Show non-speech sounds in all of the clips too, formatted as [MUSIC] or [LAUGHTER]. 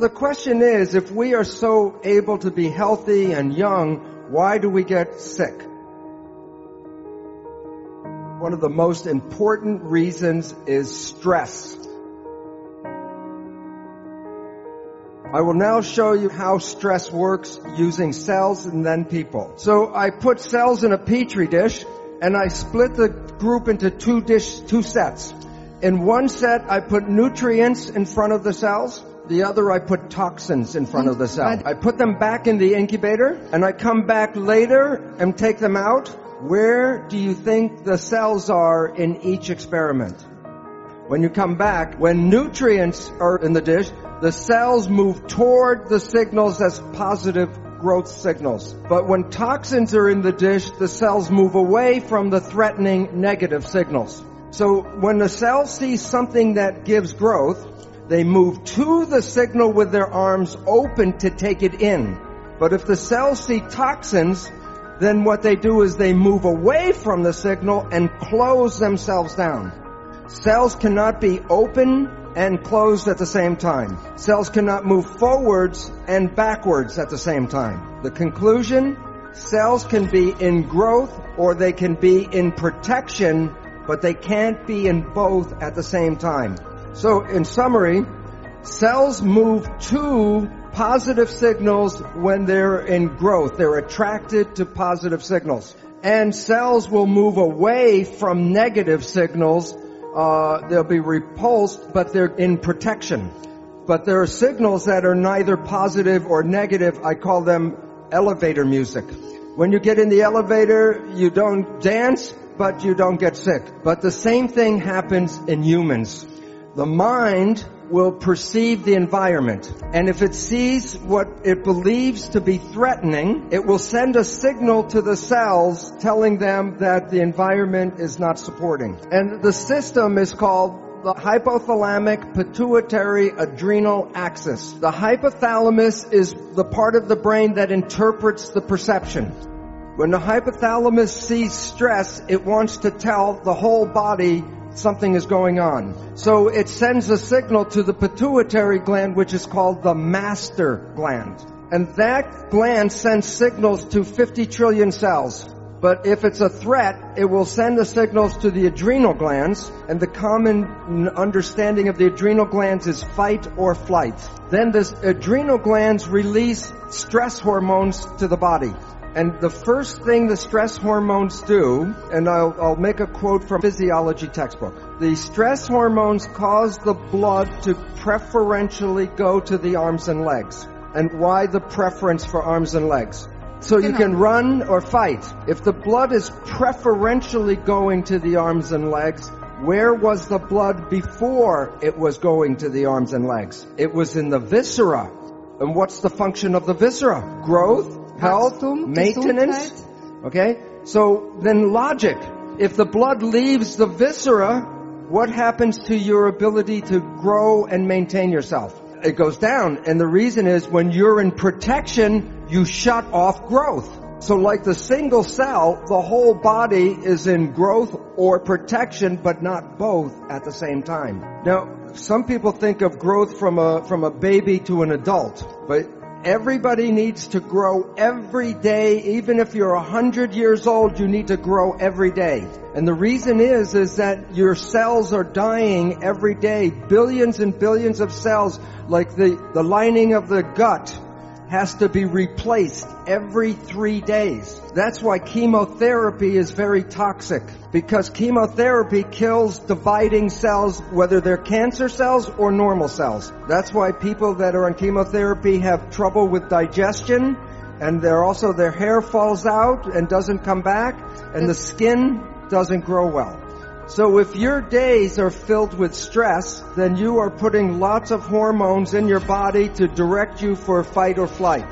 the question is, if we are so able to be healthy and young, why do we get sick? One of the most important reasons is stress. I will now show you how stress works using cells and then people. So I put cells in a petri dish and I split the group into two dish, two sets. In one set I put nutrients in front of the cells. The other I put toxins in front of the cell. I put them back in the incubator and I come back later and take them out. Where do you think the cells are in each experiment? When you come back, when nutrients are in the dish, the cells move toward the signals as positive growth signals. But when toxins are in the dish, the cells move away from the threatening negative signals. So when the cell sees something that gives growth, they move to the signal with their arms open to take it in. But if the cells see toxins, then what they do is they move away from the signal and close themselves down. Cells cannot be open and closed at the same time. Cells cannot move forwards and backwards at the same time. The conclusion, cells can be in growth or they can be in protection, but they can't be in both at the same time. So in summary, cells move to positive signals when they're in growth. They're attracted to positive signals. And cells will move away from negative signals uh, they'll be repulsed, but they're in protection. But there are signals that are neither positive or negative. I call them elevator music. When you get in the elevator, you don't dance, but you don't get sick. But the same thing happens in humans. The mind will perceive the environment. And if it sees what it believes to be threatening, it will send a signal to the cells telling them that the environment is not supporting. And the system is called the hypothalamic pituitary adrenal axis. The hypothalamus is the part of the brain that interprets the perception. When the hypothalamus sees stress, it wants to tell the whole body something is going on. So it sends a signal to the pituitary gland, which is called the master gland. And that gland sends signals to 50 trillion cells. But if it's a threat, it will send the signals to the adrenal glands, and the common understanding of the adrenal glands is fight or flight. Then the adrenal glands release stress hormones to the body. And the first thing the stress hormones do, and I'll, I'll, make a quote from physiology textbook. The stress hormones cause the blood to preferentially go to the arms and legs. And why the preference for arms and legs? So you can run or fight. If the blood is preferentially going to the arms and legs, where was the blood before it was going to the arms and legs? It was in the viscera. And what's the function of the viscera? Growth, health, maintenance. Okay? So then logic. If the blood leaves the viscera, what happens to your ability to grow and maintain yourself? It goes down. And the reason is when you're in protection, you shut off growth. So like the single cell, the whole body is in growth or protection, but not both at the same time. Now, some people think of growth from a, from a baby to an adult, but Everybody needs to grow every day. Even if you're a hundred years old, you need to grow every day. And the reason is, is that your cells are dying every day. Billions and billions of cells, like the, the lining of the gut, has to be replaced every three days. That's why chemotherapy is very toxic because chemotherapy kills dividing cells, whether they're cancer cells or normal cells. That's why people that are on chemotherapy have trouble with digestion and they're also their hair falls out and doesn't come back and the skin doesn't grow well. So if your days are filled with stress, then you are putting lots of hormones in your body to direct you for fight or flight.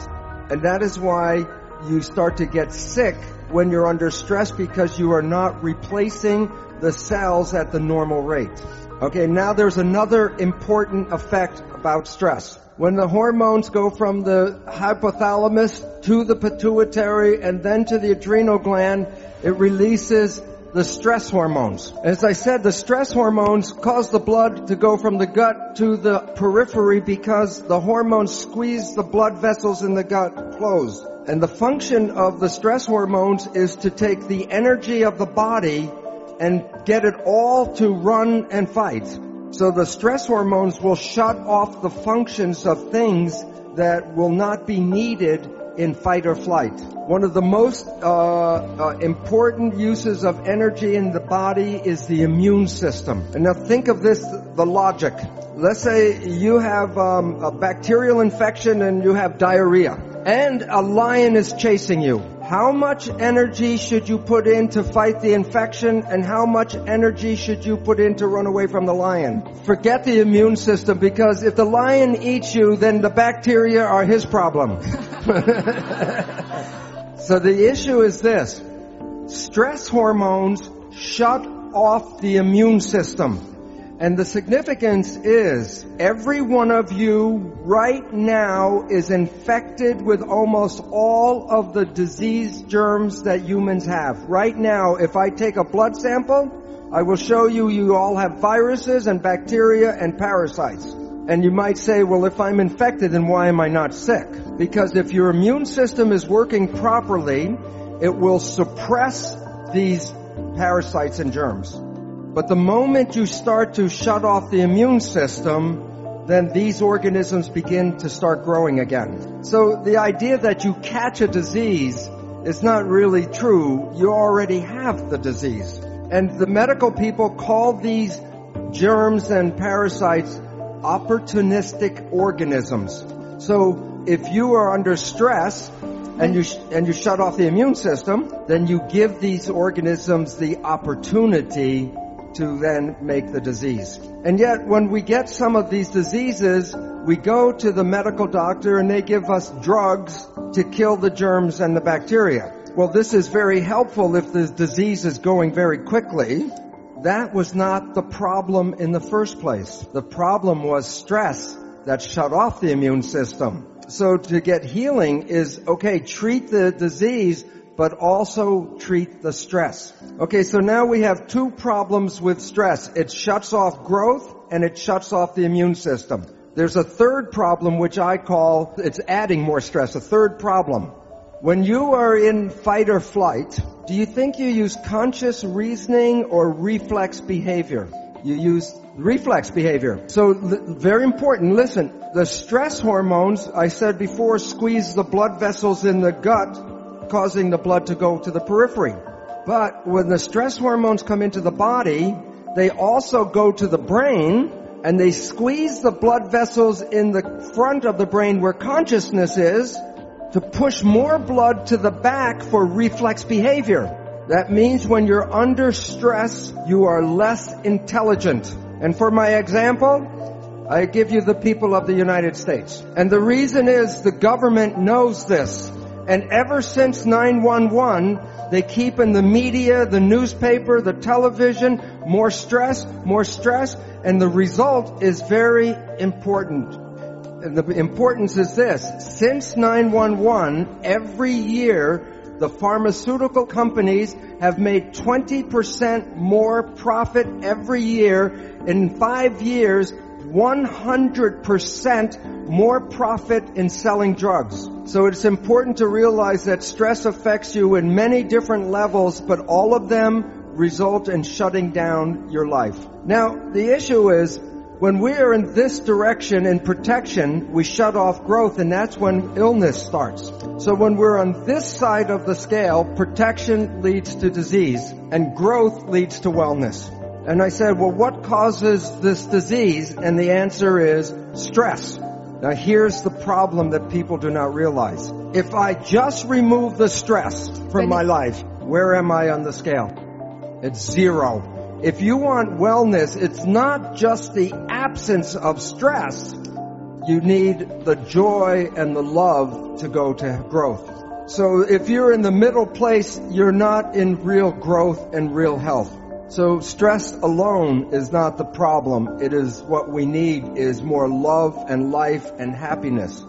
And that is why you start to get sick when you're under stress because you are not replacing the cells at the normal rate. Okay, now there's another important effect about stress. When the hormones go from the hypothalamus to the pituitary and then to the adrenal gland, it releases the stress hormones. As I said, the stress hormones cause the blood to go from the gut to the periphery because the hormones squeeze the blood vessels in the gut closed. And the function of the stress hormones is to take the energy of the body and get it all to run and fight. So the stress hormones will shut off the functions of things that will not be needed in fight or flight. One of the most uh, uh, important uses of energy in the body is the immune system. And now think of this, the logic. Let's say you have um, a bacterial infection and you have diarrhea, and a lion is chasing you. How much energy should you put in to fight the infection and how much energy should you put in to run away from the lion? Forget the immune system because if the lion eats you, then the bacteria are his problem. [LAUGHS] so the issue is this. Stress hormones shut off the immune system. And the significance is every one of you right now is infected with almost all of the disease germs that humans have. Right now, if I take a blood sample, I will show you you all have viruses and bacteria and parasites. And you might say, well, if I'm infected, then why am I not sick? Because if your immune system is working properly, it will suppress these parasites and germs. But the moment you start to shut off the immune system, then these organisms begin to start growing again. So the idea that you catch a disease is not really true. You already have the disease. And the medical people call these germs and parasites opportunistic organisms. So if you are under stress, and you and you shut off the immune system, then you give these organisms the opportunity to then make the disease. And yet when we get some of these diseases, we go to the medical doctor and they give us drugs to kill the germs and the bacteria. Well, this is very helpful if the disease is going very quickly. That was not the problem in the first place. The problem was stress that shut off the immune system. So to get healing is, okay, treat the disease, but also treat the stress. Okay, so now we have two problems with stress. It shuts off growth and it shuts off the immune system. There's a third problem which I call, it's adding more stress, a third problem. When you are in fight or flight, do you think you use conscious reasoning or reflex behavior? You use reflex behavior. So very important, listen, the stress hormones, I said before, squeeze the blood vessels in the gut causing the blood to go to the periphery. But when the stress hormones come into the body, they also go to the brain and they squeeze the blood vessels in the front of the brain where consciousness is to push more blood to the back for reflex behavior. That means when you're under stress, you are less intelligent. And for my example, I give you the people of the United States. And the reason is the government knows this. And ever since 911, they keep in the media, the newspaper, the television, more stress, more stress, and the result is very important. And the importance is this. Since 911, every year, the pharmaceutical companies have made 20% more profit every year. In five years, 100% more profit in selling drugs. So it's important to realize that stress affects you in many different levels, but all of them result in shutting down your life. Now, the issue is, when we are in this direction in protection, we shut off growth and that's when illness starts. So when we're on this side of the scale, protection leads to disease and growth leads to wellness. And I said, well, what causes this disease? And the answer is stress. Now here's the problem that people do not realize. If I just remove the stress from my life, where am I on the scale? It's zero. If you want wellness, it's not just the absence of stress. You need the joy and the love to go to growth. So if you're in the middle place, you're not in real growth and real health. So stress alone is not the problem. It is what we need is more love and life and happiness.